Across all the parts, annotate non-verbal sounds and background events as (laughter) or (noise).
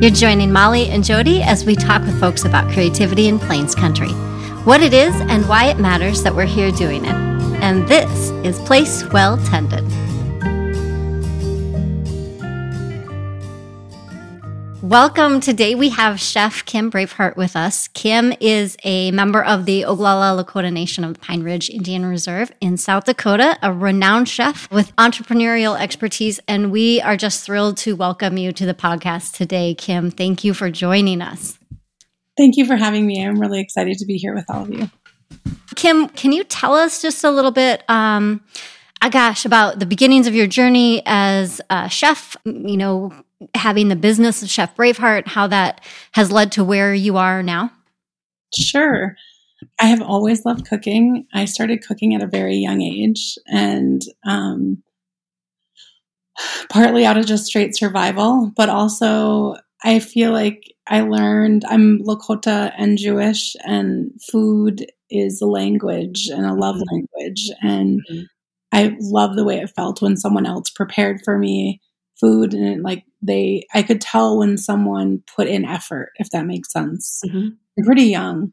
You're joining Molly and Jody as we talk with folks about creativity in Plains Country, what it is and why it matters that we're here doing it. And this is Place Well Tended. Welcome. Today we have Chef Kim Braveheart with us. Kim is a member of the Oglala Lakota Nation of the Pine Ridge Indian Reserve in South Dakota, a renowned chef with entrepreneurial expertise. And we are just thrilled to welcome you to the podcast today, Kim. Thank you for joining us. Thank you for having me. I'm really excited to be here with all of you. Kim, can you tell us just a little bit? Um, uh, gosh, about the beginnings of your journey as a chef, you know, having the business of Chef Braveheart, how that has led to where you are now? Sure. I have always loved cooking. I started cooking at a very young age and um, partly out of just straight survival, but also I feel like I learned I'm Lakota and Jewish, and food is a language and a love mm-hmm. language. And mm-hmm. I love the way it felt when someone else prepared for me food and it, like they i could tell when someone put in effort if that makes sense. Mm-hmm. i'm pretty young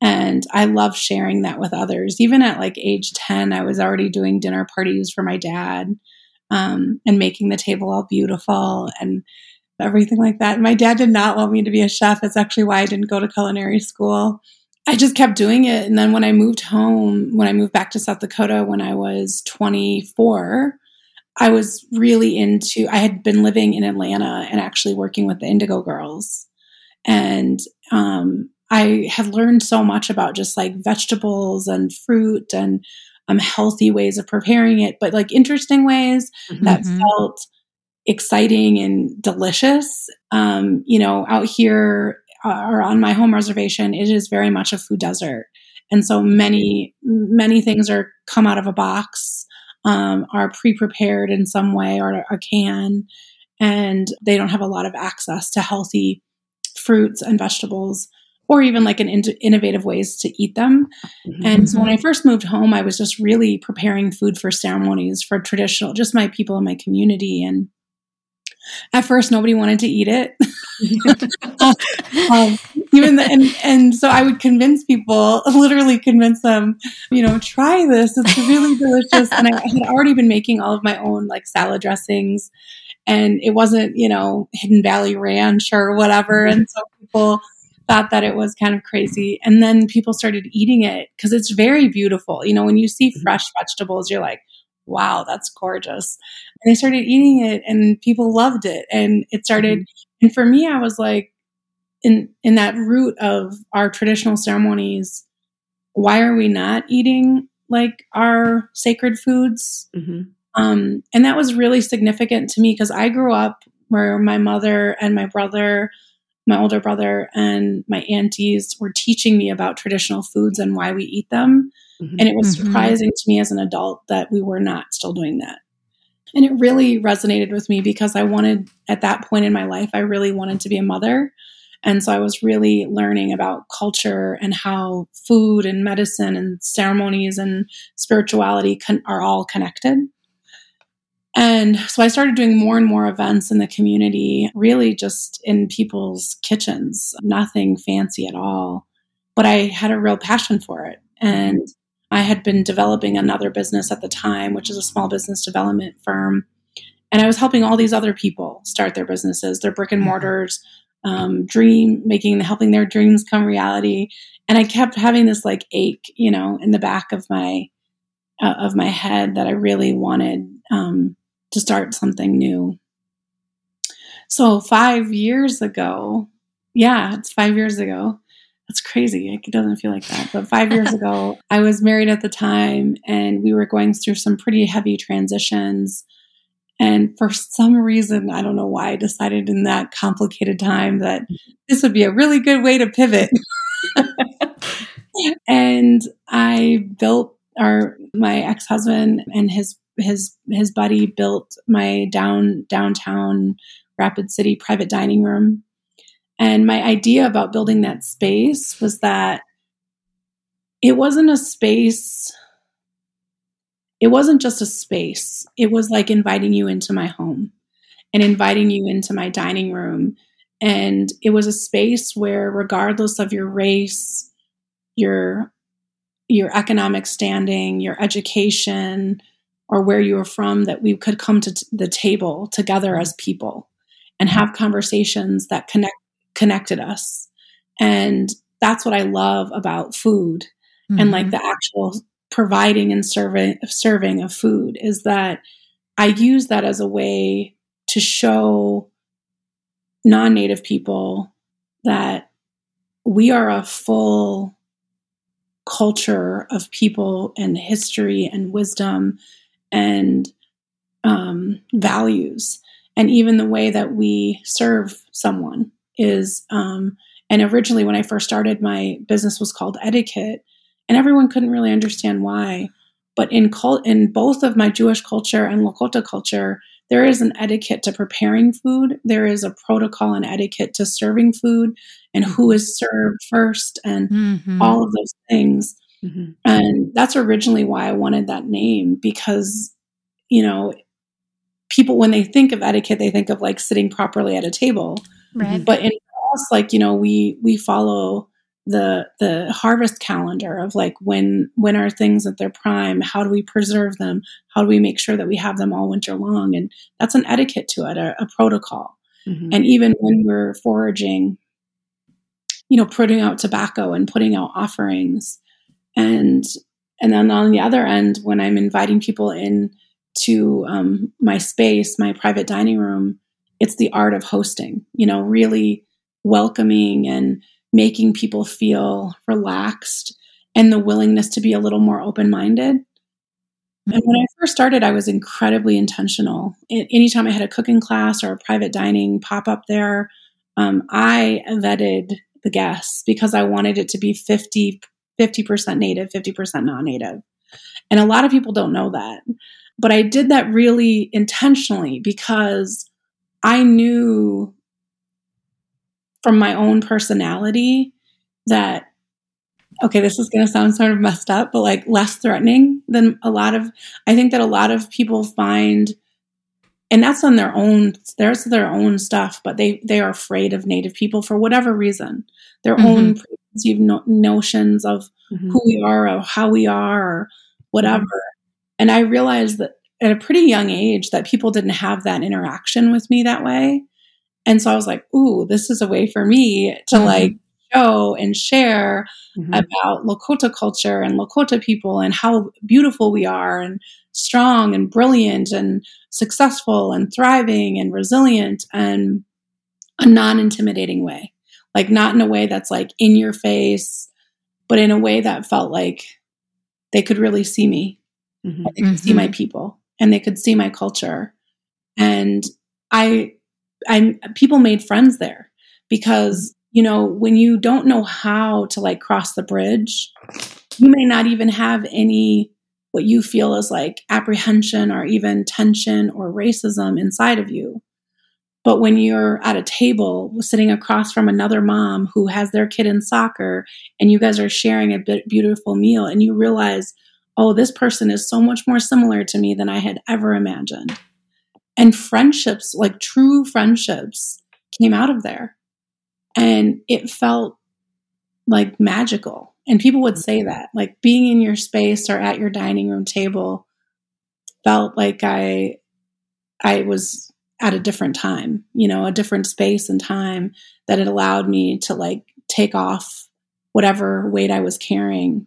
and i love sharing that with others. Even at like age 10 i was already doing dinner parties for my dad um, and making the table all beautiful and everything like that. My dad did not want me to be a chef. That's actually why i didn't go to culinary school. I just kept doing it and then when i moved home when i moved back to south dakota when i was 24 I was really into, I had been living in Atlanta and actually working with the Indigo Girls. And um, I had learned so much about just like vegetables and fruit and um, healthy ways of preparing it, but like interesting ways mm-hmm. that felt exciting and delicious. Um, you know, out here uh, or on my home reservation, it is very much a food desert. And so many, many things are come out of a box um, are pre-prepared in some way or a can, and they don't have a lot of access to healthy fruits and vegetables or even like an in- innovative ways to eat them. Mm-hmm. And so when I first moved home, I was just really preparing food for ceremonies for traditional, just my people in my community. And at first, nobody wanted to eat it. (laughs) (laughs) um, even the, and and so I would convince people, (laughs) literally convince them, you know, try this. It's really delicious. And I had already been making all of my own like salad dressings, and it wasn't, you know, Hidden Valley Ranch or whatever. And so people thought that it was kind of crazy. And then people started eating it because it's very beautiful. You know, when you see mm-hmm. fresh vegetables, you're like, wow, that's gorgeous. And I started eating it and people loved it. And it started, mm-hmm. And for me, I was like, in, in that root of our traditional ceremonies, why are we not eating like our sacred foods? Mm-hmm. Um, and that was really significant to me because I grew up where my mother and my brother, my older brother, and my aunties were teaching me about traditional foods and why we eat them. Mm-hmm. And it was mm-hmm. surprising to me as an adult that we were not still doing that. And it really resonated with me because I wanted, at that point in my life, I really wanted to be a mother. And so I was really learning about culture and how food and medicine and ceremonies and spirituality con- are all connected. And so I started doing more and more events in the community, really just in people's kitchens, nothing fancy at all. But I had a real passion for it. And I had been developing another business at the time, which is a small business development firm. And I was helping all these other people start their businesses, their brick and mm-hmm. mortars, um, dream, making, helping their dreams come reality. And I kept having this like ache, you know, in the back of my, uh, of my head that I really wanted um, to start something new. So five years ago, yeah, it's five years ago. That's crazy. It doesn't feel like that. But five years (laughs) ago, I was married at the time and we were going through some pretty heavy transitions. And for some reason, I don't know why I decided in that complicated time that this would be a really good way to pivot. (laughs) and I built our my ex-husband and his his his buddy built my down downtown Rapid City private dining room and my idea about building that space was that it wasn't a space, it wasn't just a space. It was like inviting you into my home and inviting you into my dining room and it was a space where, regardless of your race, your your economic standing, your education, or where you were from, that we could come to t- the table together as people and have conversations that connect connected us. And that's what I love about food mm-hmm. and like mm-hmm. the actual providing and serving serving of food is that I use that as a way to show non-native people that we are a full culture of people and history and wisdom and um, values and even the way that we serve someone is um, and originally when i first started my business was called etiquette and everyone couldn't really understand why but in cult in both of my jewish culture and lakota culture there is an etiquette to preparing food there is a protocol and etiquette to serving food and who is served first and mm-hmm. all of those things mm-hmm. and that's originally why i wanted that name because you know people when they think of etiquette they think of like sitting properly at a table right. But in us like you know we we follow the the harvest calendar of like when when are things at their prime? How do we preserve them? How do we make sure that we have them all winter long? And that's an etiquette to it a, a protocol. Mm-hmm. and even when we're foraging you know putting out tobacco and putting out offerings. And and then on the other end when i'm inviting people in to um, my space my private dining room it's the art of hosting you know really welcoming and making people feel relaxed and the willingness to be a little more open minded. And when I first started, I was incredibly intentional. Anytime I had a cooking class or a private dining pop up there, um, I vetted the guests because I wanted it to be 50, 50% native, 50% non native. And a lot of people don't know that. But I did that really intentionally because I knew from my own personality that okay this is going to sound sort of messed up but like less threatening than a lot of i think that a lot of people find and that's on their own there's their own stuff but they they are afraid of native people for whatever reason their mm-hmm. own preconceived no- notions of mm-hmm. who we are or how we are or whatever mm-hmm. and i realized that at a pretty young age that people didn't have that interaction with me that way and so I was like, ooh, this is a way for me to mm-hmm. like show and share mm-hmm. about Lakota culture and Lakota people and how beautiful we are and strong and brilliant and successful and thriving and resilient and a non intimidating way. Like, not in a way that's like in your face, but in a way that felt like they could really see me. Mm-hmm. They could see my mm-hmm. people and they could see my culture. And I I people made friends there because you know when you don't know how to like cross the bridge, you may not even have any what you feel is like apprehension or even tension or racism inside of you. But when you're at a table sitting across from another mom who has their kid in soccer and you guys are sharing a beautiful meal and you realize, oh, this person is so much more similar to me than I had ever imagined and friendships, like true friendships, came out of there. And it felt like magical. And people would say mm-hmm. that, like being in your space or at your dining room table felt like I I was at a different time, you know, a different space and time that it allowed me to like take off whatever weight I was carrying.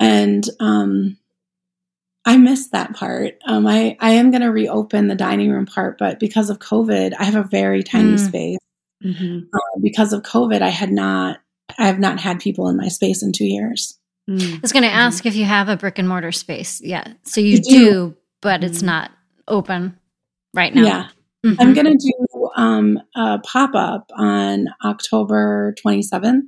And um I missed that part. Um, I, I am going to reopen the dining room part, but because of COVID, I have a very tiny mm. space. Mm-hmm. Uh, because of COVID, I had not, I have not had people in my space in two years. Mm. I was going to ask mm-hmm. if you have a brick and mortar space. Yeah. So you do, do, but it's mm-hmm. not open right now. Yeah. I'm mm-hmm. going to do um, a pop up on October 27th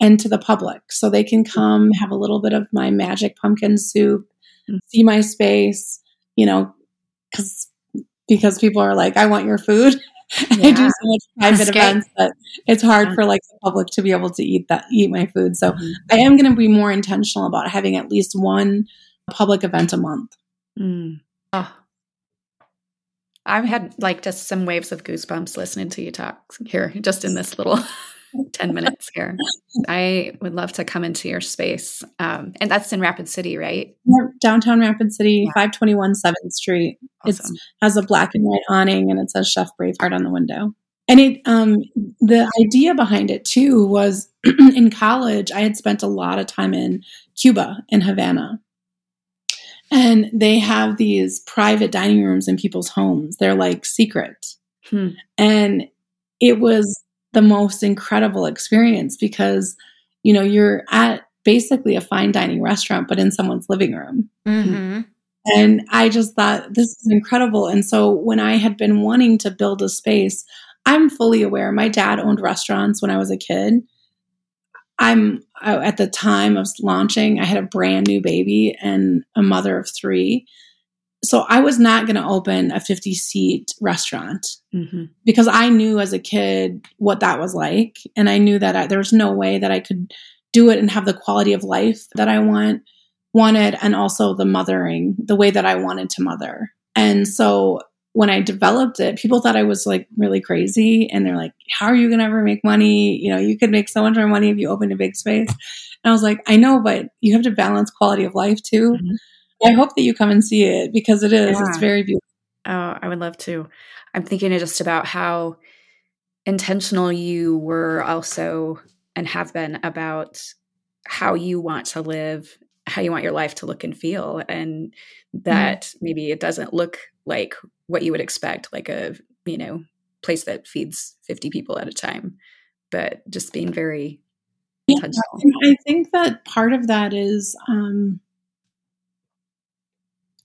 and to the public so they can come have a little bit of my magic pumpkin soup see my space, you know, because because people are like, I want your food. Yeah. (laughs) I do so much private events that it's hard yeah. for like the public to be able to eat that eat my food. So mm-hmm. I am going to be more intentional about having at least one public event a month. Mm. Oh. I've had like just some waves of goosebumps listening to you talk here, just in this little (laughs) 10 minutes here. I would love to come into your space. Um, and that's in Rapid City, right? Downtown Rapid City, yeah. 521 7th Street. Awesome. It has a black and white awning and it says Chef Braveheart on the window. And it, um, the idea behind it too was (clears throat) in college, I had spent a lot of time in Cuba, in Havana. And they have these private dining rooms in people's homes. They're like secret. Hmm. And it was the most incredible experience because, you know, you're at basically a fine dining restaurant, but in someone's living room. Mm-hmm. And I just thought this is incredible. And so when I had been wanting to build a space, I'm fully aware. My dad owned restaurants when I was a kid. I'm at the time of launching, I had a brand new baby and a mother of three. So I was not going to open a 50 seat restaurant mm-hmm. because I knew as a kid what that was like. And I knew that I, there was no way that I could do it and have the quality of life that I want wanted and also the mothering the way that I wanted to mother. And so when I developed it, people thought I was like really crazy. And they're like, how are you going to ever make money? You know, you could make so much more money if you opened a big space. And I was like, I know, but you have to balance quality of life too. Mm-hmm. I hope that you come and see it because it is. Yeah. It's very beautiful. Oh, I would love to. I'm thinking just about how intentional you were also and have been about how you want to live, how you want your life to look and feel, and that mm-hmm. maybe it doesn't look like what you would expect, like a, you know, place that feeds 50 people at a time, but just being very yeah, intentional. I think that part of that is, um,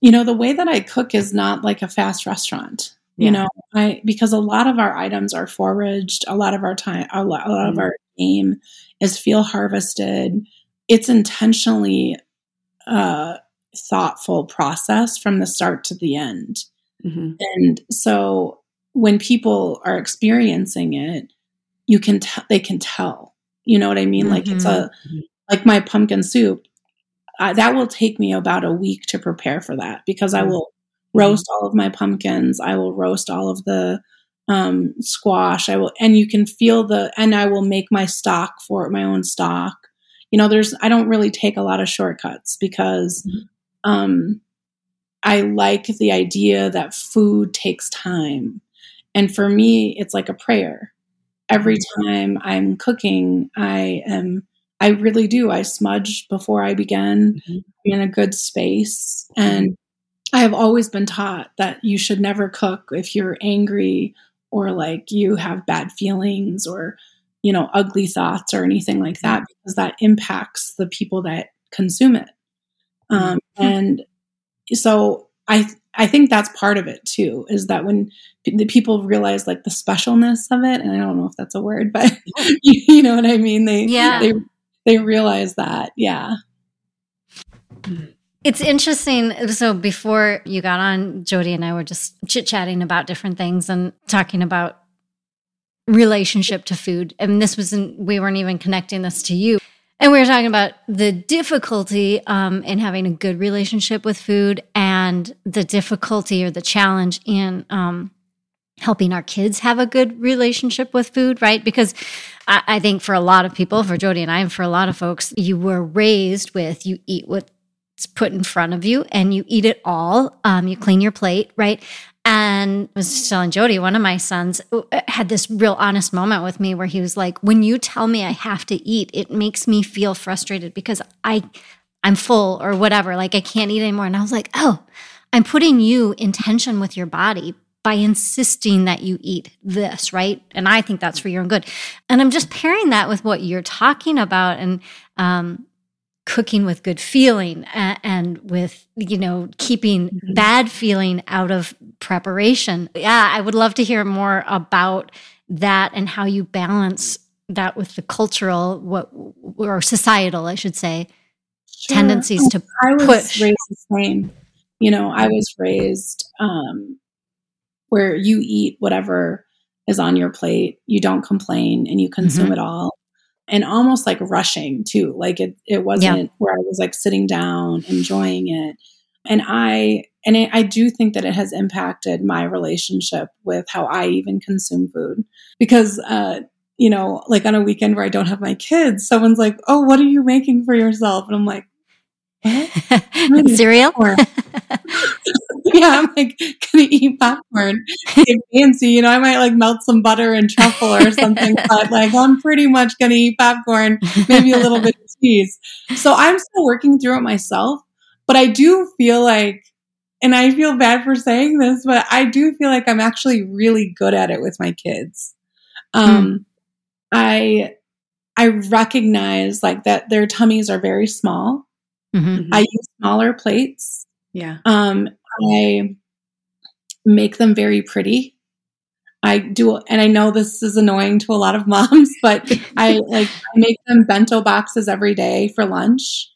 you know, the way that I cook is not like a fast restaurant. Yeah. You know, I because a lot of our items are foraged, a lot of our time, a lot, a lot mm-hmm. of our game is field harvested. It's intentionally uh, thoughtful process from the start to the end. Mm-hmm. And so when people are experiencing it, you can t- they can tell. You know what I mean? Mm-hmm. Like it's a mm-hmm. like my pumpkin soup. I, that will take me about a week to prepare for that because I mm-hmm. will roast all of my pumpkins. I will roast all of the um, squash. I will, and you can feel the, and I will make my stock for my own stock. You know, there's, I don't really take a lot of shortcuts because, mm-hmm. um, I like the idea that food takes time. And for me, it's like a prayer. Every mm-hmm. time I'm cooking, I am, I really do. I smudge before I begin mm-hmm. in a good space. And I have always been taught that you should never cook if you're angry or like you have bad feelings or, you know, ugly thoughts or anything like that, mm-hmm. because that impacts the people that consume it. Um, and so I I think that's part of it too. Is that when the people realize like the specialness of it, and I don't know if that's a word, but you, (laughs) you know what I mean. They yeah they they realize that yeah. It's interesting. So before you got on, Jody and I were just chit chatting about different things and talking about relationship to food. And this wasn't, we weren't even connecting this to you. And we were talking about the difficulty um, in having a good relationship with food and the difficulty or the challenge in um, helping our kids have a good relationship with food, right? Because I, I, think for a lot of people, for Jody and I, and for a lot of folks, you were raised with you eat what's put in front of you and you eat it all. Um, you clean your plate, right? And I was telling Jody, one of my sons uh, had this real honest moment with me where he was like, "When you tell me I have to eat, it makes me feel frustrated because I, I'm full or whatever. Like I can't eat anymore." And I was like, "Oh, I'm putting you in tension with your body by insisting that you eat this, right? And I think that's for your own good. And I'm just pairing that with what you're talking about, and um, cooking with good feeling and, and with you know keeping mm-hmm. bad feeling out of preparation yeah i would love to hear more about that and how you balance that with the cultural what or societal i should say sure. tendencies to I was push raised the same you know i was raised um, where you eat whatever is on your plate you don't complain and you consume mm-hmm. it all and almost like rushing too. Like it, it wasn't yeah. where I was like sitting down, enjoying it. and I and it, I do think that it has impacted my relationship with how I even consume food because uh you know like on a weekend where I don't have my kids someone's like oh what are you making for yourself and I'm like (laughs) cereal (laughs) (laughs) yeah I'm like gonna eat popcorn get fancy you know I might like melt some butter and truffle or something (laughs) but like I'm pretty much gonna eat popcorn maybe a little bit of cheese so I'm still working through it myself but I do feel like and I feel bad for saying this, but I do feel like I'm actually really good at it with my kids. Um, mm. I I recognize like that their tummies are very small. Mm-hmm. I use smaller plates. Yeah. Um, I make them very pretty. I do, and I know this is annoying to a lot of (laughs) moms, but I like I make them bento boxes every day for lunch,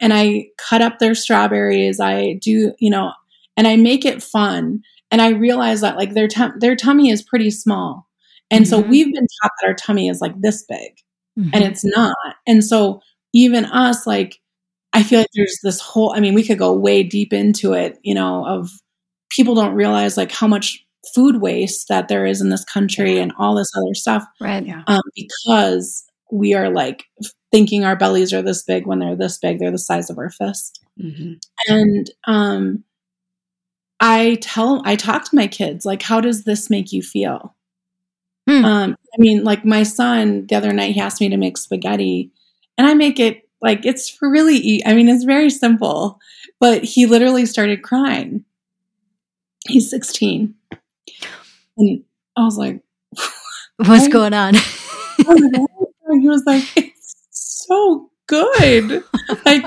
and I cut up their strawberries. I do, you know, and I make it fun. And I realize that like their t- their tummy is pretty small, and mm-hmm. so we've been taught that our tummy is like this big, mm-hmm. and it's not. And so even us, like I feel like there's this whole. I mean, we could go way deep into it, you know, of people don't realize like how much food waste that there is in this country and all this other stuff, right? Yeah, um, because we are like thinking our bellies are this big when they're this big, they're the size of our fist, mm-hmm. and um I tell, I talk to my kids, like, how does this make you feel? Hmm. Um, I mean, like my son the other night, he asked me to make spaghetti, and I make it like it's really, I mean, it's very simple, but he literally started crying. He's 16. And I was like, (laughs) What's going on? he was like, It's so good. like,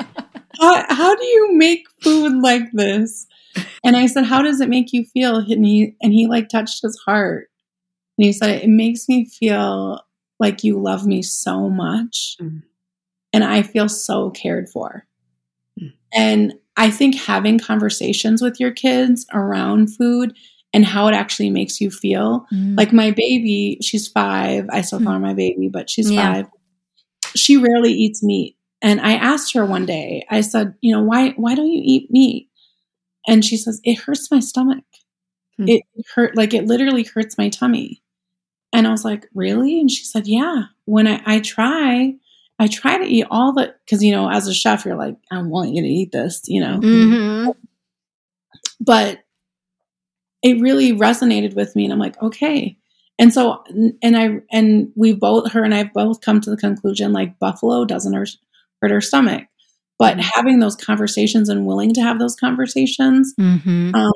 how, how do you make food like this? And I said, How does it make you feel? And he and he like touched his heart. And he said, It makes me feel like you love me so much. Mm. And I feel so cared for. Mm. And I think having conversations with your kids around food and how it actually makes you feel. Mm. Like my baby, she's five. I still call her my baby, but she's yeah. five. She rarely eats meat. And I asked her one day, I said, you know, why why don't you eat meat? And she says, It hurts my stomach. Hmm. It hurt, like, it literally hurts my tummy. And I was like, Really? And she said, Yeah. When I, I try, I try to eat all the, because, you know, as a chef, you're like, I want you to eat this, you know. Mm-hmm. But it really resonated with me. And I'm like, okay. And so, and I, and we both, her and I both come to the conclusion like buffalo doesn't hurt, hurt her stomach but mm-hmm. having those conversations and willing to have those conversations mm-hmm. um,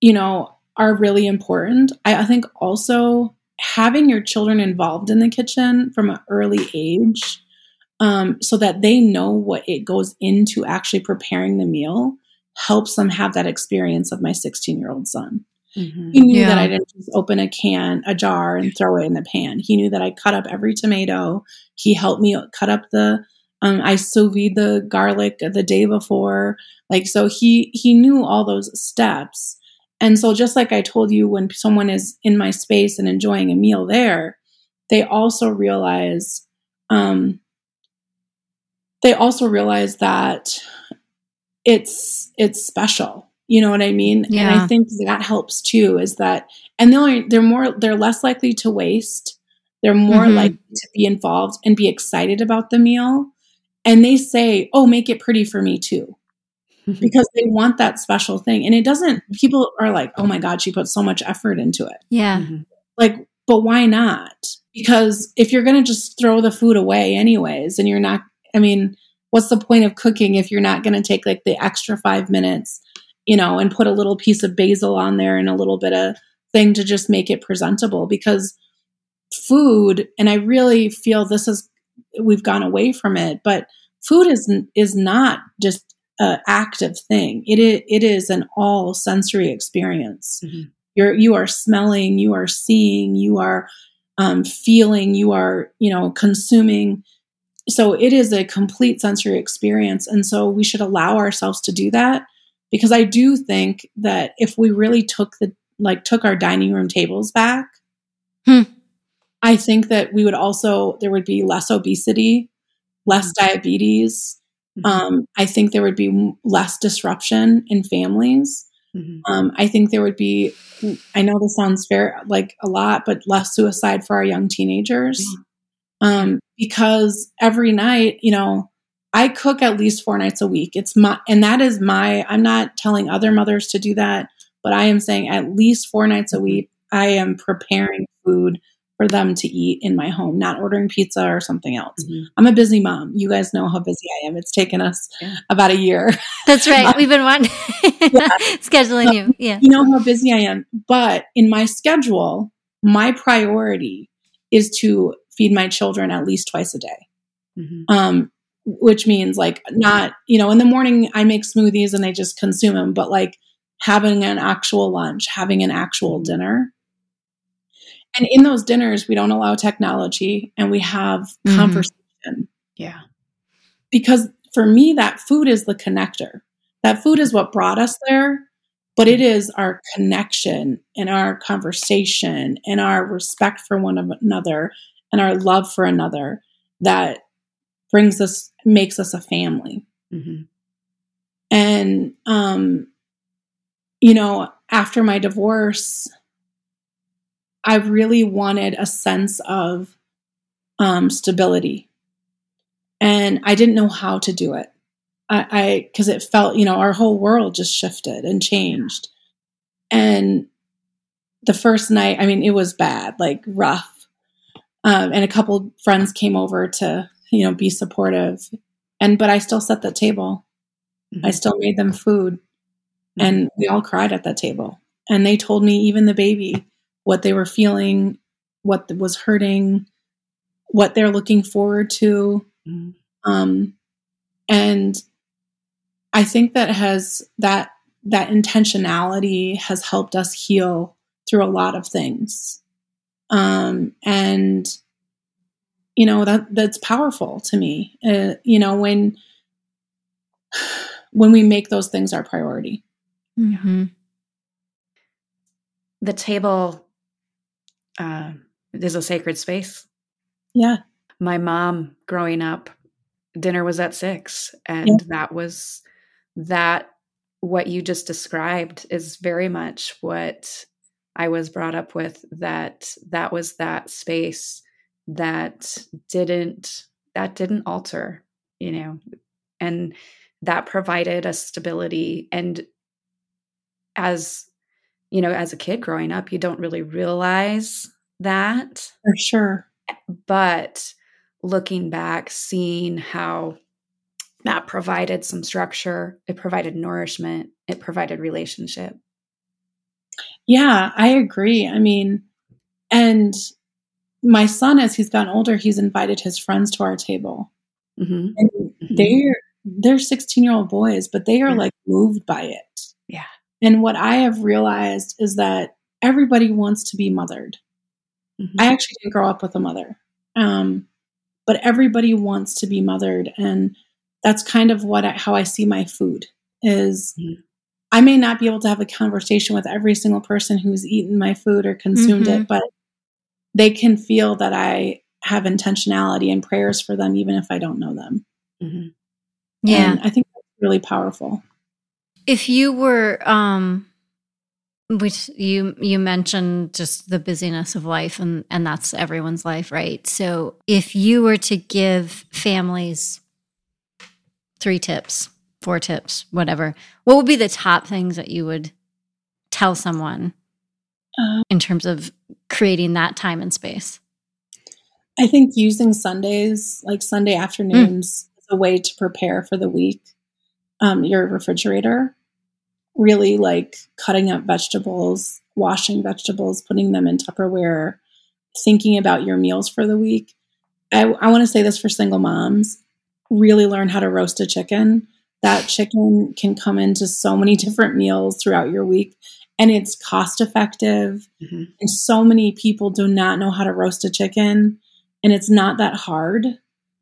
you know are really important I, I, think also having your children involved in the kitchen from an early age um, so that they know what it goes into actually preparing the meal helps them have that experience of my 16 year old son Mm-hmm. He knew yeah. that I didn't just open a can, a jar, and throw it in the pan. He knew that I cut up every tomato. He helped me cut up the um, I sous vide the garlic the day before. Like, so he, he knew all those steps. And so just like I told you, when someone is in my space and enjoying a meal there, they also realize, um, they also realize that it's, it's special. You know what I mean? Yeah. And I think that helps too, is that, and they're, they're more, they're less likely to waste. They're more mm-hmm. likely to be involved and be excited about the meal and they say, "Oh, make it pretty for me too." Because they want that special thing. And it doesn't people are like, "Oh my god, she put so much effort into it." Yeah. Mm-hmm. Like, but why not? Because if you're going to just throw the food away anyways and you're not I mean, what's the point of cooking if you're not going to take like the extra 5 minutes, you know, and put a little piece of basil on there and a little bit of thing to just make it presentable because food and I really feel this is we've gone away from it. But food is is not just an active thing. It is, it is an all sensory experience. Mm-hmm. You're you are smelling, you are seeing, you are um, feeling, you are you know consuming. So it is a complete sensory experience, and so we should allow ourselves to do that because I do think that if we really took the like took our dining room tables back. Hmm I think that we would also, there would be less obesity, less mm-hmm. diabetes, Mm-hmm. Um, I think there would be less disruption in families. Mm-hmm. Um, I think there would be, I know this sounds fair, like a lot, but less suicide for our young teenagers. Mm-hmm. Um, because every night, you know, I cook at least four nights a week. It's my, and that is my, I'm not telling other mothers to do that, but I am saying at least four nights a week, I am preparing food for them to eat in my home, not ordering pizza or something else. Mm-hmm. I'm a busy mom. You guys know how busy I am. It's taken us yeah. about a year. That's right. (laughs) We've been wanting (laughs) yeah. scheduling you. Um, yeah. You know how busy I am. But in my schedule, my priority is to feed my children at least twice a day. Mm-hmm. Um, which means like not, you know, in the morning I make smoothies and they just consume them, but like having an actual lunch, having an actual mm-hmm. dinner and in those dinners, we don't allow technology and we have mm-hmm. conversation. Yeah. Because for me, that food is the connector. That food is what brought us there, but it is our connection and our conversation and our respect for one another and our love for another that brings us, makes us a family. Mm-hmm. And, um, you know, after my divorce, I really wanted a sense of um, stability. And I didn't know how to do it. I, because it felt, you know, our whole world just shifted and changed. And the first night, I mean, it was bad, like rough. Um, and a couple friends came over to, you know, be supportive. And, but I still set the table. Mm-hmm. I still made them food. And we all cried at that table. And they told me, even the baby, what they were feeling, what was hurting, what they're looking forward to. Mm-hmm. Um, and I think that has that that intentionality has helped us heal through a lot of things. Um, and you know that that's powerful to me. Uh, you know when (sighs) when we make those things our priority. Mm-hmm. The table uh, is a sacred space. Yeah. My mom growing up, dinner was at six, and yeah. that was that. What you just described is very much what I was brought up with. That that was that space that didn't that didn't alter, you know, and that provided a stability and as you know, as a kid growing up, you don't really realize that. For sure. But looking back, seeing how that provided some structure, it provided nourishment, it provided relationship. Yeah, I agree. I mean, and my son, as he's gotten older, he's invited his friends to our table. Mm-hmm. And mm-hmm. they're they're 16 year old boys, but they are yeah. like moved by it. And what I have realized is that everybody wants to be mothered. Mm-hmm. I actually didn't grow up with a mother, um, but everybody wants to be mothered, and that's kind of what I, how I see my food is. Mm-hmm. I may not be able to have a conversation with every single person who's eaten my food or consumed mm-hmm. it, but they can feel that I have intentionality and prayers for them, even if I don't know them. Mm-hmm. Yeah, and I think that's really powerful. If you were, um, which you you mentioned just the busyness of life, and and that's everyone's life, right? So, if you were to give families three tips, four tips, whatever, what would be the top things that you would tell someone uh, in terms of creating that time and space? I think using Sundays, like Sunday afternoons, mm. is a way to prepare for the week um, your refrigerator, really like cutting up vegetables, washing vegetables, putting them in Tupperware, thinking about your meals for the week. I, I want to say this for single moms really learn how to roast a chicken. That chicken can come into so many different meals throughout your week and it's cost effective. Mm-hmm. And so many people do not know how to roast a chicken, and it's not that hard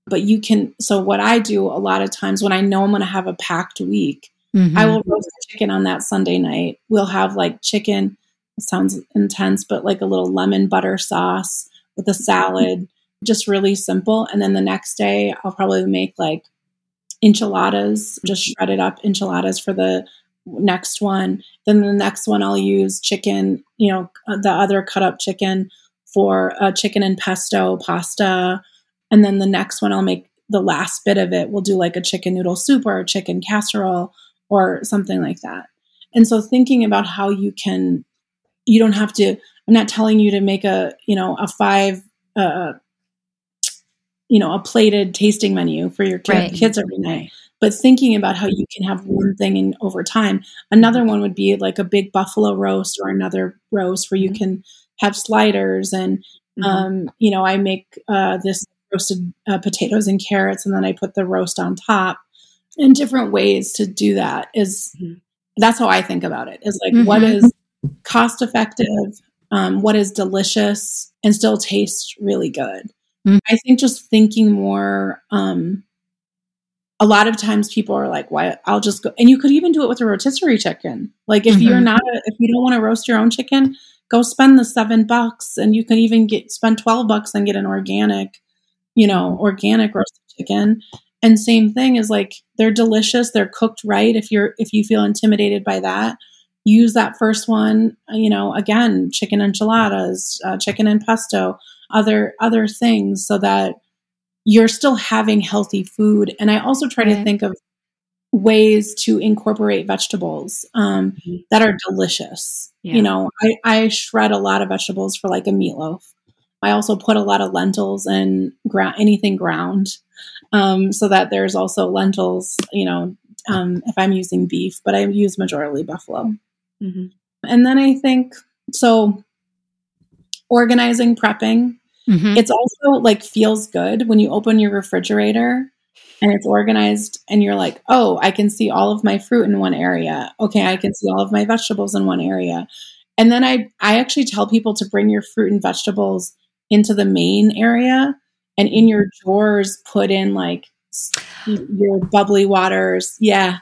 but you can so what i do a lot of times when i know i'm going to have a packed week mm-hmm. i will roast chicken on that sunday night we'll have like chicken it sounds intense but like a little lemon butter sauce with a salad just really simple and then the next day i'll probably make like enchiladas, just shredded up enchiladas for the next one. Then the next one I'll use chicken, you know, the other cut up chicken for a chicken and pesto pasta. And then the next one I'll make the last bit of it. We'll do like a chicken noodle soup or a chicken casserole or something like that. And so thinking about how you can, you don't have to, I'm not telling you to make a, you know, a five, uh, you know, a plated tasting menu for your kid, right. kids every night but thinking about how you can have one thing in over time. Another one would be like a big buffalo roast or another roast where you mm-hmm. can have sliders and mm-hmm. um, you know I make uh, this roasted uh, potatoes and carrots and then I put the roast on top. And different ways to do that is, mm-hmm. that's how I think about it. Is like what mm-hmm. is cost effective, um, what is delicious, and still tastes really good. Mm-hmm. I think just thinking more um, a lot of times people are like, why I'll just go and you could even do it with a rotisserie chicken. Like if mm-hmm. you're not a, if you don't want to roast your own chicken, go spend the seven bucks and you can even get spend 12 bucks and get an organic, you know, organic roasted chicken. And same thing is like they're delicious, they're cooked right. If you're if you feel intimidated by that, use that first one, you know, again, chicken enchiladas, uh, chicken and pesto, other other things so that you're still having healthy food. And I also try to think of ways to incorporate vegetables um, mm-hmm. that are delicious. Yeah. You know, I, I, shred a lot of vegetables for like a meatloaf. I also put a lot of lentils and ground anything ground, um, so that there's also lentils. You know, um, if I'm using beef, but I use majorly buffalo. Mm-hmm. And then I think so. Organizing, prepping. Mm-hmm. It's also like feels good when you open your refrigerator and it's organized and you're like, "Oh, I can see all of my fruit in one area. Okay, I can see all of my vegetables in one area." And then I I actually tell people to bring your fruit and vegetables into the main area and in your drawers put in like your bubbly waters. Yeah.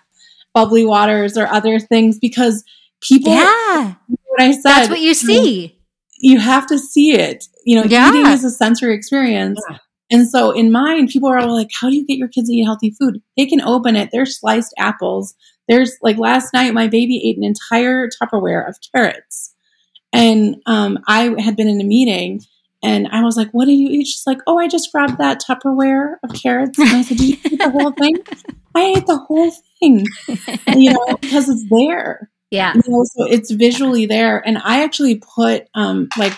Bubbly waters or other things because people Yeah. What I said. That's what you see you have to see it. You know, yeah. eating is a sensory experience. Yeah. And so in mine, people are like, how do you get your kids to eat healthy food? They can open it. There's sliced apples. There's like last night, my baby ate an entire Tupperware of carrots. And um, I had been in a meeting and I was like, what did you eat? She's like, oh, I just grabbed that Tupperware of carrots. And I said, did you eat the whole thing? (laughs) I ate the whole thing, you know, (laughs) because it's there. Yeah. You know, so it's visually there. And I actually put um like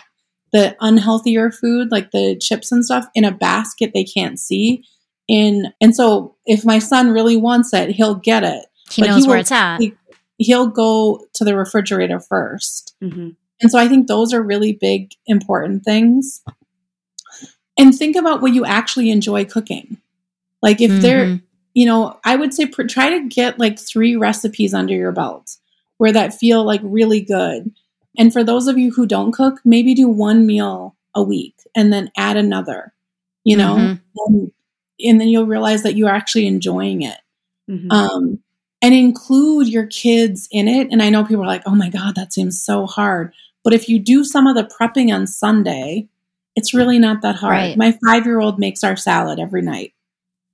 the unhealthier food, like the chips and stuff, in a basket they can't see. In and so if my son really wants it, he'll get it. He knows he where it's at. He, will go to the refrigerator 1st mm-hmm. And so I think those are really big, important things. And think about what you actually enjoy cooking. Like if mm-hmm. they're, you know, I would say pr- try to get like three recipes under your belt where that feel like really good. And for those of you who don't cook, maybe do one meal a week and then add another, you know, mm-hmm. and, and, then you'll realize that you're actually enjoying it. Mm-hmm. Um, and include your kids in it. And I know people are like, oh my God, that seems so hard. But if you do some of the prepping on Sunday, it's really not that hard. Right. My five year old makes our salad every night.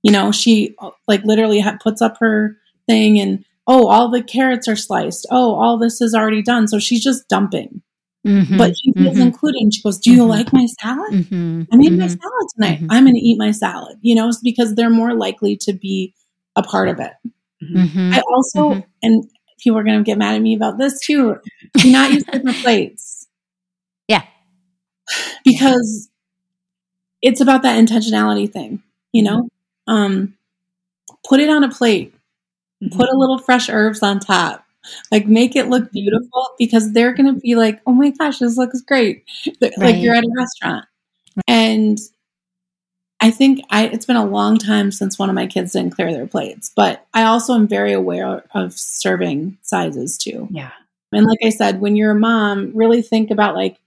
You know, she like literally ha- puts up her thing and oh, all the carrots are sliced. Oh, all this is already done. So she's just dumping. Mm-hmm, but she feels mm-hmm. included. And she goes, Do you mm-hmm. like my salad? Mm-hmm, I made my mm-hmm. salad tonight. Mm-hmm. I'm going to eat my salad, you know, because they're more likely to be a part of it. I also, and people are going to get mad at me about this too, do not use paper (laughs) plates. Yeah. Because it's about that intentionality thing, you know? Um, put it on a plate Mm-hmm. Put a little fresh herbs on top. Like make it look beautiful because they're going to be like, "Oh my gosh, this looks great." Like you're at a restaurant. And I think I it's been a long time since one of my kids didn't clear their plates, but I also am very aware of serving sizes too. Yeah. And like I said, when you're a mom, really think about like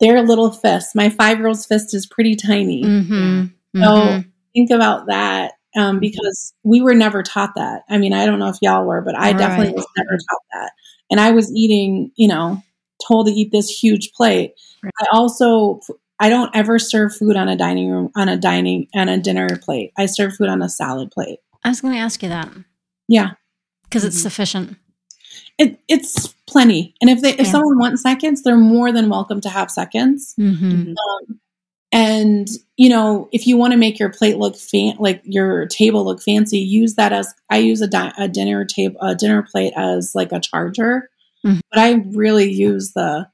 their little fist. My five year old's fist is pretty tiny. Mm-hmm. So mm-hmm. think about that um, because we were never taught that. I mean, I don't know if y'all were, but I right. definitely was never taught that. And I was eating, you know, told to eat this huge plate. Right. I also I don't ever serve food on a dining room on a dining on a dinner plate. I serve food on a salad plate. I was going to ask you that Yeah. because it's Mhm. sufficient. It, it's plenty. And if they if Yeah. someone wants seconds, they're more than welcome to have seconds. Mm-hmm. Um, and you know, if you want to make your plate look fan- like your table look fancy, use that as I use a, di- a dinner table a dinner plate as like a charger. Mhm. But I really use the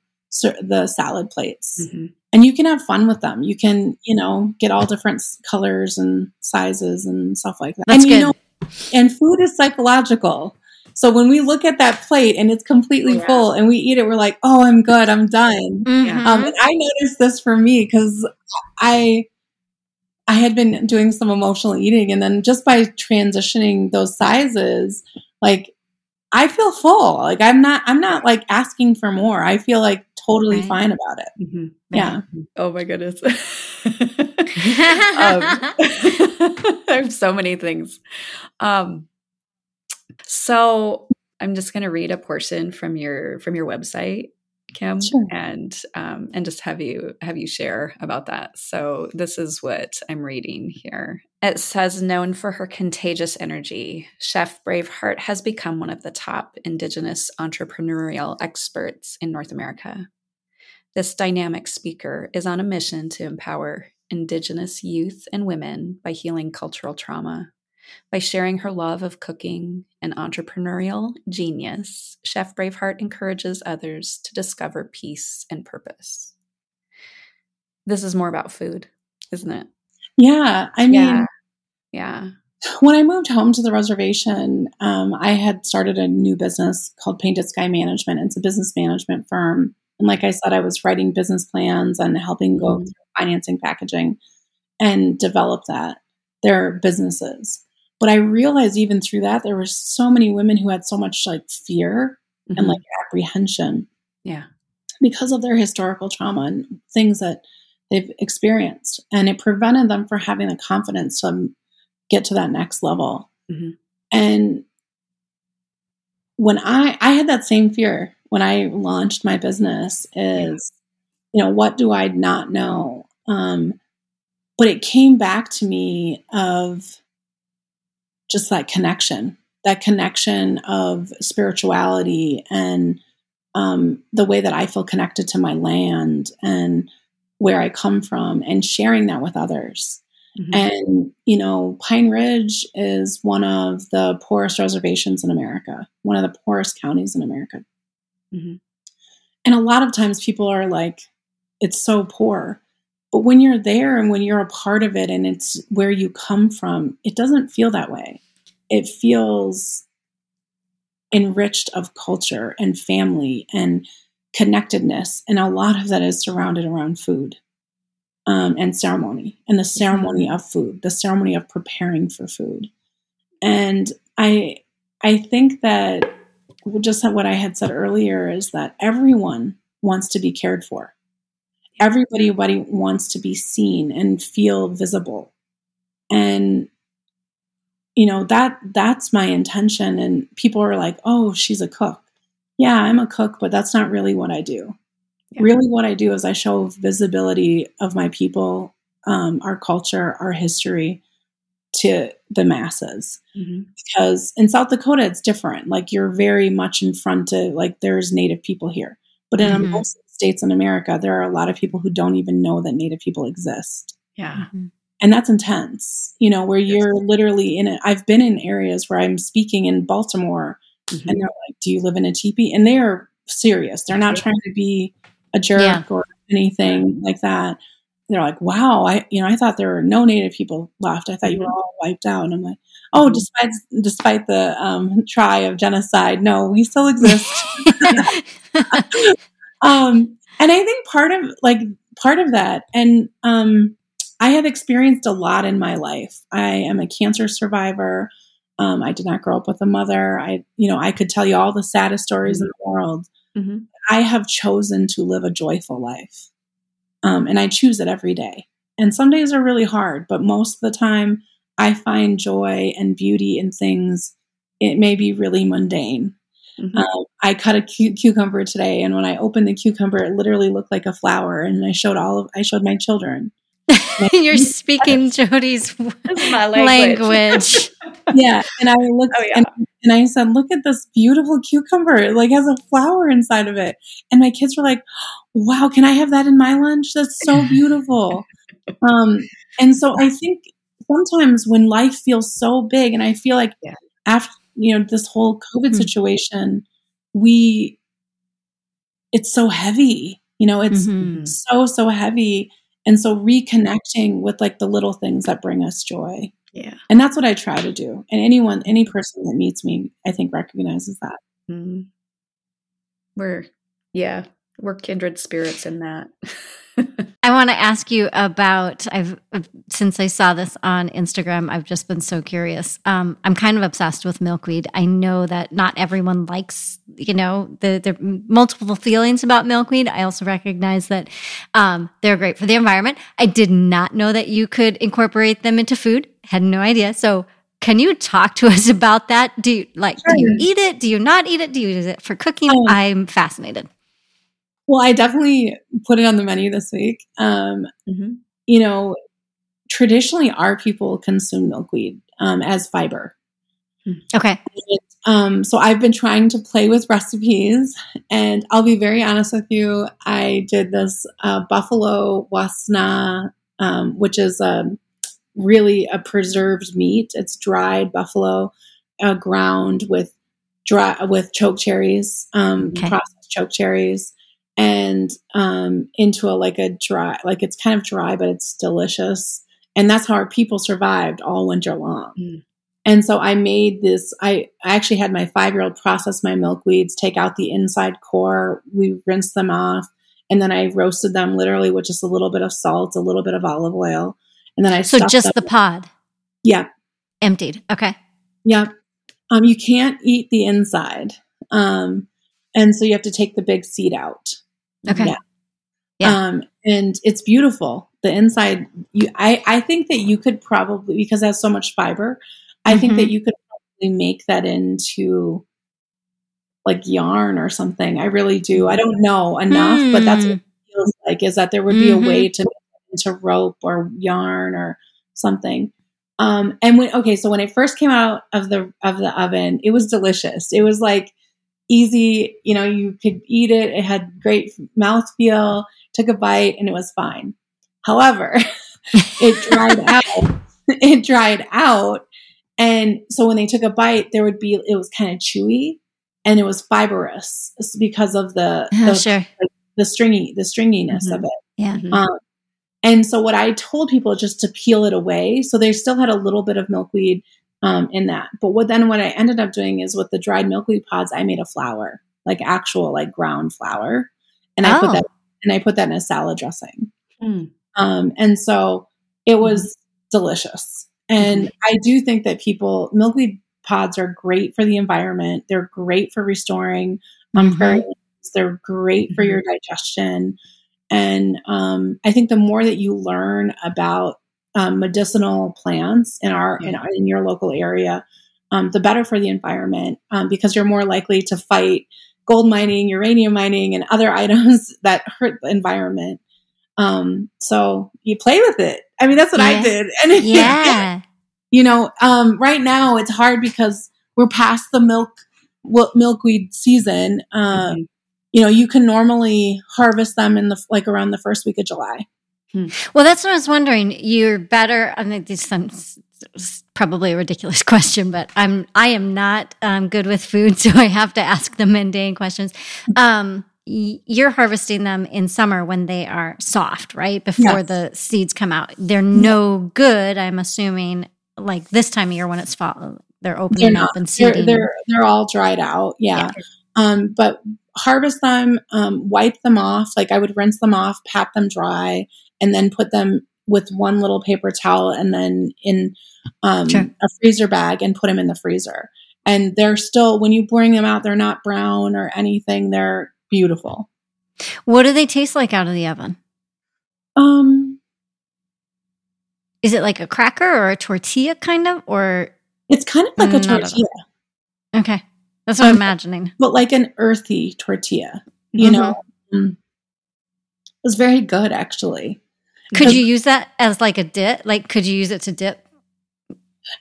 the salad plates, Mhm. And you can have fun with them. You can you know get all different colors and sizes and stuff like that. That's and you good. know, and food is psychological. So when we look at that plate and it's completely Yeah. full and we eat it, we're like, "Oh, I'm good. I'm done." Mhm. Um, and I noticed this for me because I I had been doing some emotional eating, and then just by transitioning those sizes, like I feel full. Like I'm not I'm not like asking for more. I feel like totally Right. fine about it. Mhm. Yeah. Oh my goodness. (laughs) (laughs) um, (laughs) I have so many things. Um, so I'm just going to read a portion from your from your website, Kim, Sure. and um, and just have you have you share about that. So this is what I'm reading here. It says, known for her contagious energy, Chef Braveheart has become one of the top Indigenous entrepreneurial experts in North America. This dynamic speaker is on a mission to empower Indigenous youth and women by healing cultural trauma. By sharing her love of cooking and entrepreneurial genius, Chef Braveheart encourages others to discover peace and purpose. This is more about food, isn't it? Yeah. I mean, yeah. Yeah. when I moved home to the reservation, um, I had started a new business called Painted Sky Management. It's a business management firm. And like I said, I was writing business plans and helping go Mhm. through financing, packaging, and develop that, their businesses. But I realized even through that, there were so many women who had so much like fear and Mhm. like apprehension yeah. because of their historical trauma and things that they've experienced. And it prevented them from having the confidence to get to that next level. Mhm. And when I I had that same fear when I launched my business is, you know, what do I not know? Um, but it came back to me of just that connection, that connection of spirituality and um, the way that I feel connected to my land and where I come from and sharing that with others. Mhm. And, you know, Pine Ridge is one of the poorest reservations in America, one of the poorest counties in America. Mhm. And a lot of times people are like, it's so poor. But when you're there and when you're a part of it and it's where you come from, it doesn't feel that way. It feels enriched of culture and family and connectedness. And a lot of that is surrounded around food um, and ceremony and the ceremony of food, the ceremony of preparing for food. And I, I think that just what I had said earlier is that everyone wants to be cared for. Everybody wants to be seen and feel visible. And you know that that's my intention and people are like oh she's a cook yeah i'm a cook but that's not really what i do Yeah. really what i do is i show visibility of my people um, our culture our history to the masses Mhm. because in south dakota it's different like you're very much in front of like there's native people here but in Mhm. most states in america there are a lot of people who don't even know that native people exist Yeah. Mhm. and that's intense you know where you're literally in it i've been in areas where i'm speaking in baltimore and they're like do you live in a teepee and they are serious they're not trying to be a jerk Yeah. or anything like that. They're like wow i you know i thought there were no native people left. I thought you were all wiped out. And i'm like oh Mhm. despite despite the um, try of genocide no we still exist. (laughs) (laughs) Um and i think part of like part of that and um i have experienced a lot in my life. I am a cancer survivor. Um, i did not grow up with a mother. I you know i could tell you all the saddest stories in the world. Mhm. I have chosen to live a joyful life um, and i choose it every day and some days are really hard but most of the time i find joy and beauty in things it may be really mundane Mhm. um, I cut a cu- cucumber today, and when I opened the cucumber, it literally looked like a flower. And I showed all of I showed my children. (laughs) You're (laughs) speaking Jody's This is my language. (laughs) yeah. And I looked Oh, yeah. and, and I said, look at this beautiful cucumber. It like has a flower inside of it. And my kids were like, wow, can I have that in my lunch? That's so beautiful. (laughs) um, and so I think sometimes when life feels so big, and I feel like Yeah. after, you know, this whole COVID Hmm. situation, we, it's so heavy, you know, it's Mhm. so, so heavy. And so reconnecting with like the little things that bring us joy. Yeah. And that's what I try to do. And anyone, any person that meets me, I think recognizes that. Mhm. We're, yeah, we're kindred spirits in that. (laughs) I want to ask you about I've since I saw this on Instagram, I've just been so curious. Um, I'm kind of obsessed with milkweed. I know that not everyone likes, you know, the the multiple feelings about milkweed. I also recognize that um, they're great for the environment. I did not know that you could incorporate them into food. Had no idea. So can you talk to (laughs) us about that? Do you like do you eat it? Do you not eat it? Do you use it for cooking? Oh. I'm fascinated. Well, I definitely put it on the menu this week. Um, Mhm. you know, traditionally our people consume milkweed um, as fiber. Okay. Um, so I've been trying to play with recipes, and I'll be very honest with you. I did this uh, buffalo wasna, um, which is um really a preserved meat. It's dried buffalo, uh, ground with dry with choke cherries, um, Okay. processed choke cherries, and um, into a like a dry, like it's kind of dry, but it's delicious. And that's how our people survived all winter long. Mm. And so I made this. I, I actually had my five year old process my milkweeds, take out the inside core. We rinsed them off. And then I roasted them literally with just a little bit of salt, a little bit of olive oil. And then I So just the pod yeah, emptied. Okay. yeah. Um, you can't eat the inside. Um, and so you have to take the big seed out. Okay. Yeah. Yeah. Um, and it's beautiful. The inside, you, I, I think that you could probably, because it has so much fiber, I think Mhm. that you could probably make that into like yarn or something. I really do. I don't know enough, but that's what Mm. it feels like is that there would be Mhm. a way to into rope or yarn or something. Um, and when okay, so when it first came out of the of the oven, it was delicious. It was like easy, you know, you could eat it. It had great mouthfeel. Took a bite and it was fine. However, (laughs) it dried (laughs) out. It dried out, and so when they took a bite, there would be it was kind of chewy and it was fibrous because of the Oh, the, sure. the stringy the stringiness Mhm. of it. Yeah. Mhm. Um, and so what I told people just to peel it away. So they still had a little bit of milkweed um, in that. But what then what I ended up doing is with the dried milkweed pods, I made a flour, like actual like ground flour, and I put Oh. that and I put that in a salad dressing. Mm. Um, and so it was delicious. And I do think that people milkweed pods are great for the environment. They're great for restoring um, Mhm. prairie. They're great for Mhm. your digestion. And um, I think the more that you learn about um, medicinal plants in our in, our, in your local area, um, the better for the environment um, because you're more likely to fight gold mining, uranium mining, and other (laughs) items that hurt the environment. Um, so you play with it. I mean, that's what I did. (laughs) And Yeah. (laughs) you know, um, right now it's hard because we're past the milk milkweed season. Uh, Mhm. You know, you can normally harvest them in the like around the first week of July. Well, that's what I was wondering. You're better. I mean, this sounds probably a ridiculous (laughs) question, but I'm I am not um, good with food, (laughs) so I have to ask the mundane questions. Um, you're harvesting them in summer when they are soft, right? Before Yes. the seeds come out. They're no good. I'm assuming like this time of year when it's fall, they're opening They're up and They're, they're they're all dried out. Yeah. Um, but harvest them, um, wipe them off. Like I would rinse them off, pat them dry, and then put them with one little paper towel and then in um, Sure. a freezer bag and put them in the freezer. And they're still when you bring them out, they're not brown or anything. They're beautiful. what do they taste like out of the oven? Um, Is it like a cracker or a tortilla kind of, or it's kind of like a Mm, all. tortilla, okay? That's what I'm Um, imagining. but like an earthy tortilla. You Mhm. know, Mm. it was very good actually. Could you use that as like a dip? Like, could you use it to dip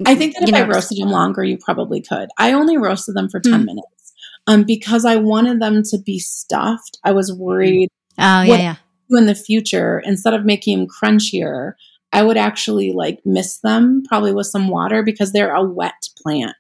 I think that if know, I roasted them longer, you probably could. I only roasted them for 10 Hmm. minutes um, because I wanted them to be stuffed. I was worried Oh yeah, yeah. in the future, instead of making them crunchier, I would actually like mist them probably with some water because they're a wet plant.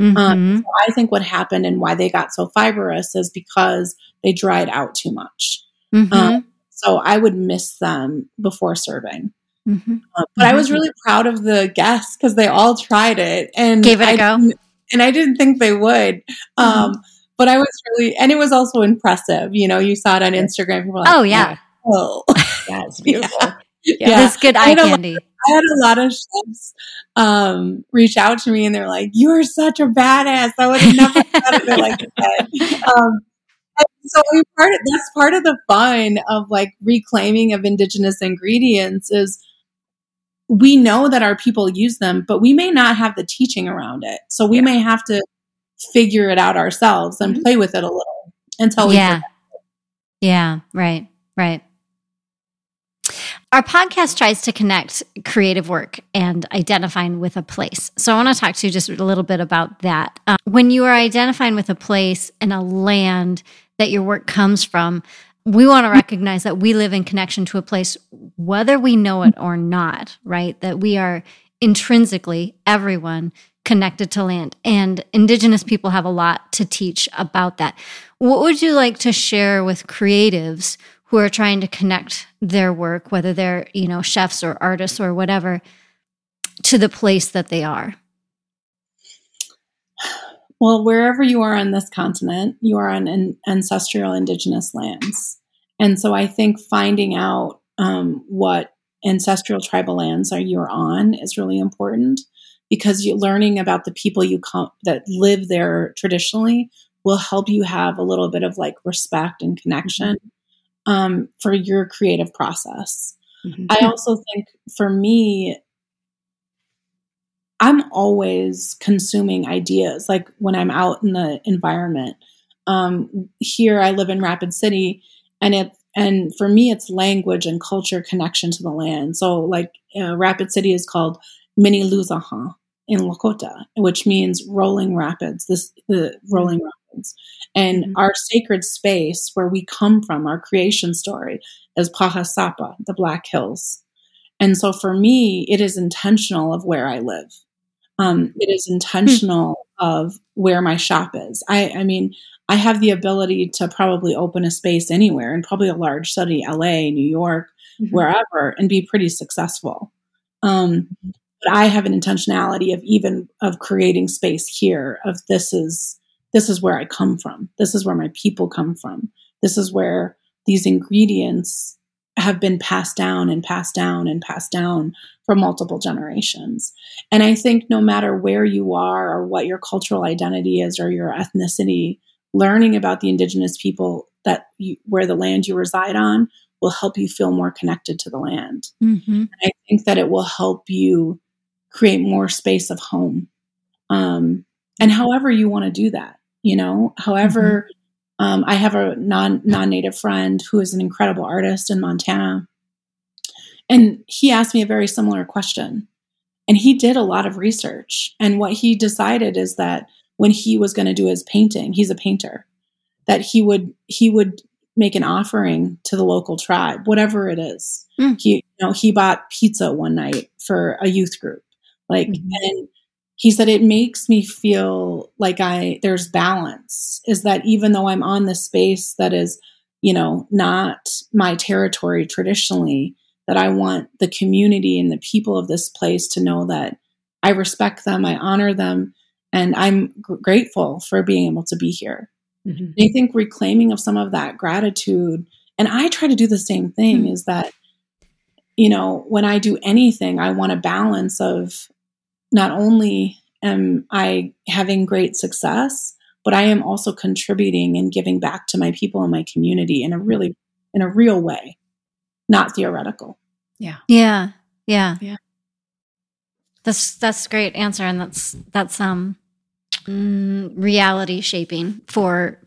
Mhm. I think what happened and why they got so fibrous is because they dried out too much. Mhm. um, So I would miss them before serving. Mhm. Uh, but I was Mhm. really proud of the guests because they all tried it and Gave it a I go? And I didn't think they would. Um, But I was really, and it was also impressive. You know, you saw it on Instagram. Like, Oh yeah, oh, (laughs) Yeah, it's (laughs) beautiful. Yeah. This good I eye know- candy. I had a lot of chefs um, reach out to me and they're like, "You are such a badass. I would have never thought of it like (laughs) that." Um, so we part of, that's part of the fun of like reclaiming of indigenous ingredients is we know that our people use them, but we may not have the teaching around it. So we Yeah. may have to figure it out ourselves and Mhm. play with it a little until we yeah. Yeah, right, right. Our podcast tries to connect creative work and identifying with a place. So I want to talk to you just a little bit about that. Um, when you are identifying with a place and a land that your work comes from, we want to recognize that we live in connection to a place, whether we know it or not, right? That we are intrinsically, everyone, connected to land. And Indigenous people have a lot to teach about that. What would you like to share with creatives who are trying to connect their work, whether they're, you know, chefs or artists or whatever, to the place that they are? Well, wherever you are on this continent, you are on an ancestral indigenous lands. And so I think finding out um, what ancestral tribal lands are you're on is really important because you learning about the people you come that live there traditionally will help you have a little bit of like respect and connection um, for your creative process. Mhm. I also think for me, I'm always consuming ideas. Like when I'm out in the environment. Um, here, I live in Rapid City, and it and for me, it's language and culture connection to the land. So, like uh, Rapid City is called Mni Luzahan in Lakota, which means rolling rapids. This the rolling rapids, and Mhm. our sacred space where we come from, our creation story, is Pahasapa, the Black Hills. And so for me, it is intentional of where I live. Um, it is intentional of where my shop is. I, I mean, I have the ability to probably open a space anywhere in probably a large city, LA, New York, Mhm. wherever, and be pretty successful. Um, but I have an intentionality of even of creating space here. Of this is this is where I come from. This is where my people come from. This is where these ingredients have been passed down and passed down and passed down for multiple generations. And I think no matter where you are or what your cultural identity is or your ethnicity, learning about the indigenous people that you, where the land you reside on will help you feel more connected to the land. Mm-hmm. I think that it will help you create more space of home. Um, and however you want to do that, you know, however, um, I have a non non native friend who is an incredible artist in Montana, and he asked me a very similar question. And he did a lot of research, and what he decided is that when he was going to do his painting, he's a painter, that he would he would make an offering to the local tribe, whatever it is. Mm. He you know he bought pizza one night for a youth group, like Mhm. and he said it makes me feel like I there's balance. Is that even though I'm on this space that is you know not my territory traditionally, that I want the community and the people of this place to know that I respect them, I honor them, and I'm gr- grateful for being able to be here. Mhm. I think reclaiming of some of that gratitude, and I try to do the same thing, Mm. is that, you know, when I do anything, I want a balance of not only am I having great success, but I am also contributing and giving back to my people and my community in a really, in a real way, not theoretical. Yeah. Yeah. Yeah. Yeah. That's that's a great answer, and that's that's um mm, reality shaping for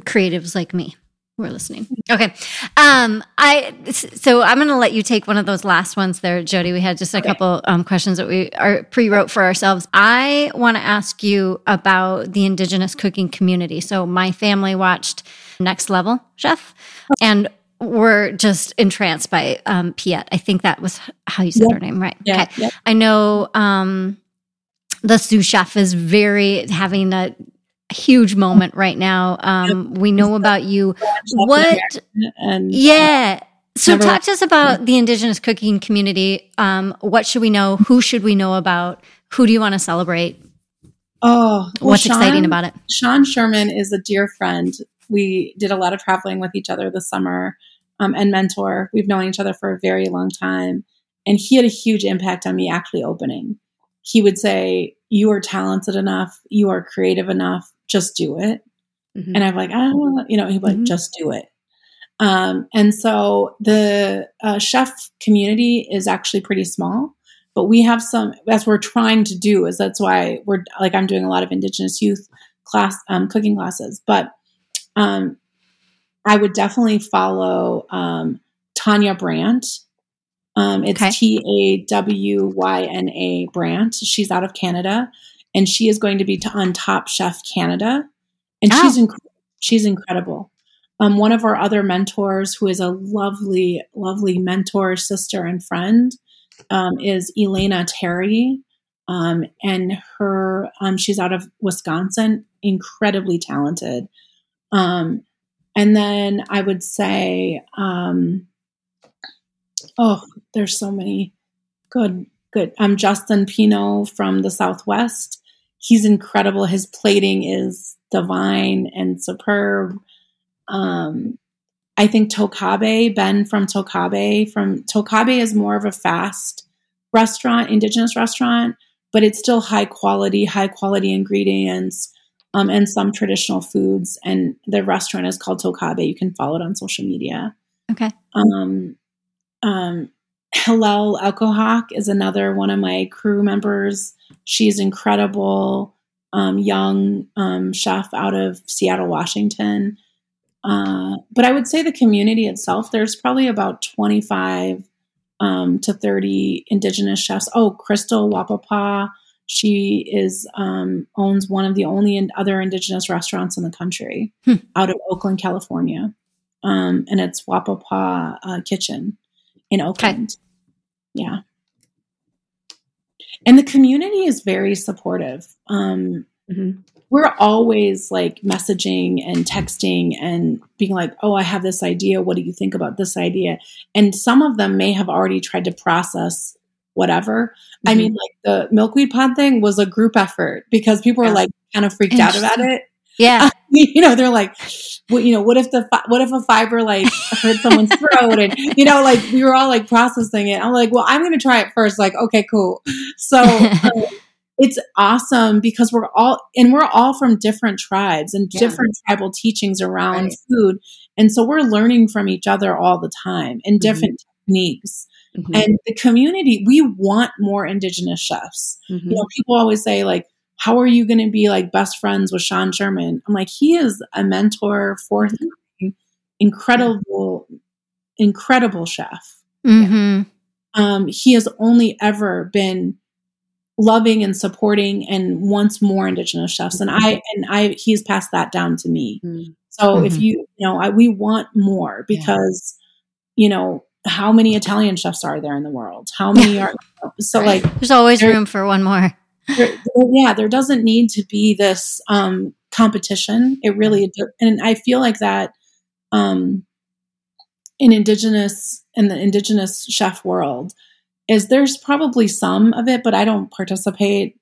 creatives like me. We're listening. Okay. Um, I so I'm going to let you take one of those last ones there, Jody. We had just a okay. couple um, questions that we are pre-wrote for ourselves. I want to ask you about the indigenous cooking community. So my family watched Next Level Chef, and we're just entranced by um, Pyet. I think that was how you said yep. her name, right? Yeah. Okay. Yep. I know um, the sous chef is very having a huge moment right now. Um, we know about you. What? And, yeah. So talk to us about the indigenous cooking community. Um, what should we know? Who should we know about? Who do you want to celebrate? Oh, well, what's Sean, exciting about it? Sean Sherman is a dear friend. We did a lot of traveling with each other this summer um, and mentor. We've known each other for a very long time. And he had a huge impact on me actually opening. He would say, You are talented enough, you are creative enough, just do it. Mm-hmm. And I'm like, oh, you know, he'd be like, mm-hmm. just do it. Um, and so the uh, chef community is actually pretty small, but we have some, as we're trying to do is that's why we're like, I'm doing a lot of indigenous youth class, um, cooking classes, but, um, I would definitely follow, um, Tanya Brandt. Um, it's okay. T A W Y N A Brandt. She's out of Canada and she is going to be on Top Chef Canada, and oh. she's inc- she's incredible. Um, one of our other mentors, who is a lovely, lovely mentor, sister, and friend, um, is Elena Terry, um, and her um, she's out of Wisconsin, incredibly talented. Um, and then I would say, um, oh, there's so many good, good. I'm Justin Pino from the Southwest he's incredible. His plating is divine and superb. Um, I think Tocabe, Ben from Tocabe, from Tocabe is more of a fast restaurant, indigenous restaurant, but it's still high quality, high quality ingredients, um, and some traditional foods. And the restaurant is called Tocabe. You can follow it on social media. Okay. Um, um, Hillel Echo-Hawk is another one of my crew members. She's incredible, um, young um, chef out of Seattle, Washington. Uh, but I would say the community itself, there's probably about 25 um, to 30 indigenous chefs. Oh, Crystal Wahpepah, she is um, owns one of the only other indigenous restaurants in the country hmm. out of Oakland, California, um, and it's Wahpepah uh, Kitchen in Oakland. Okay. Yeah. And the community is very supportive. Um, mm-hmm. We're always like messaging and texting and being like, oh, I have this idea. What do you think about this idea? And some of them may have already tried to process whatever. Mm-hmm. I mean, like the milkweed pod thing was a group effort because people were like kind of freaked out about it. Yeah. (laughs) you know, they're like, well, you know, what if the, what if a fiber like hurt someone's (laughs) throat? And, you know, like we were all like processing it. I'm like, well, I'm going to try it first. Like, okay, cool. So (laughs) um, it's awesome because we're all, and we're all from different tribes and yeah. different tribal teachings around right. food. And so we're learning from each other all the time in mm-hmm. different mm-hmm. techniques. Mm-hmm. And the community, we want more indigenous chefs. Mm-hmm. You know, people always say like, how are you going to be like best friends with Sean Sherman? I'm like, he is a mentor, for mm-hmm. incredible, incredible chef. Mm-hmm. Um, he has only ever been loving and supporting and wants more indigenous chefs and i and i he's passed that down to me mm-hmm. so if mm-hmm. you you know I, we want more because yeah. you know how many italian chefs are there in the world how many are so like there's always room for one more there, yeah, there doesn't need to be this um, competition. It really, and I feel like that um, in indigenous in the indigenous chef world is there's probably some of it, but I don't participate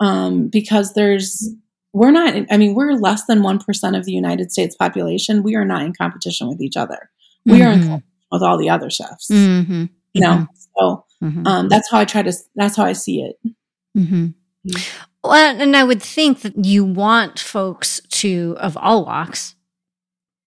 um, because there's we're not. I mean, we're less than one percent of the United States population. We are not in competition with each other. We mm-hmm. are in mm-hmm. with all the other chefs. Mm-hmm. You know, mm-hmm. so mm-hmm. um, that's how I try to. That's how I see it. Mm-hmm. Well, and I would think that you want folks to, of all walks,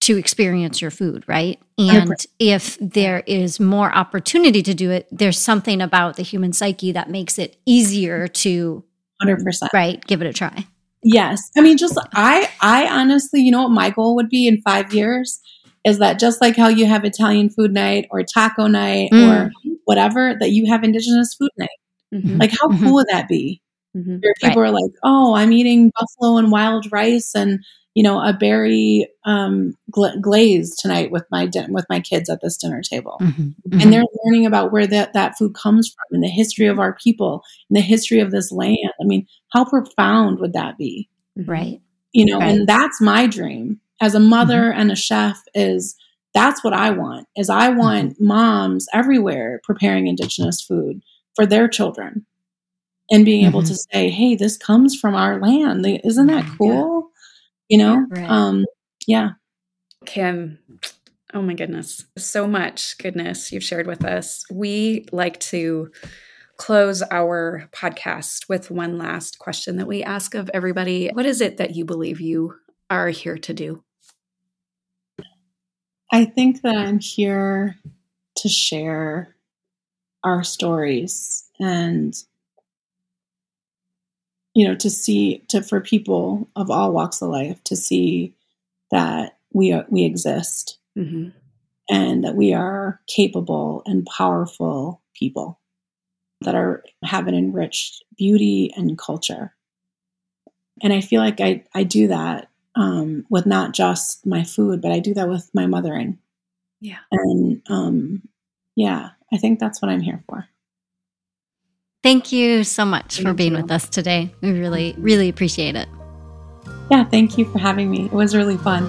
to experience your food, right? And 100%. if there is more opportunity to do it, there's something about the human psyche that makes it easier to 100%. Right, give it a try. Yes. I mean just I I honestly, you know what my goal would be in 5 years is that just like how you have Italian food night or taco night Mm. or whatever, that you have indigenous food night. Mhm. Like, how Mhm. cool would that be? Mhm. Where people are like, oh, I'm eating buffalo and wild rice and you know a berry um, gla- glaze tonight with my din- with my kids at this dinner table, Mhm. and they're learning about where that that food comes from and the history of our people and the history of this land. I mean, how profound would that be? Mhm. right. you know Right. and that's my dream as a mother and a chef is that's what i want is i want moms everywhere preparing indigenous food for their children and being able to say hey this comes from our land isn't that Mhm. cool you know Right. um yeah Kim, oh my goodness, so much goodness you've shared with us. We like to close our podcast with one last question that we ask of everybody. What is it that you believe you are here to do? i think that i'm here to share our stories and you know to see to for people of all walks of life to see that we are, we exist hmm and that we are capable and powerful people that are have an enriched beauty and culture. And i feel like i i do that um, with not just my food but i do that with my mothering. Yeah. and um, yeah i think that's what i'm here for Thank you so much for being you. with us today. We really, really appreciate it. yeah thank you for having me it was really fun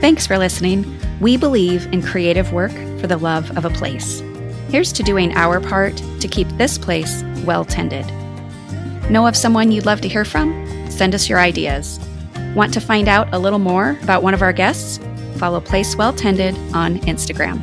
Thanks for listening. We believe in creative work for the love of a place. Here's to doing our part to keep this place well tended. Know of someone you'd love to hear from? Send us your ideas. Want to find out a little more about one of our guests? Follow Place Well Tended on Instagram.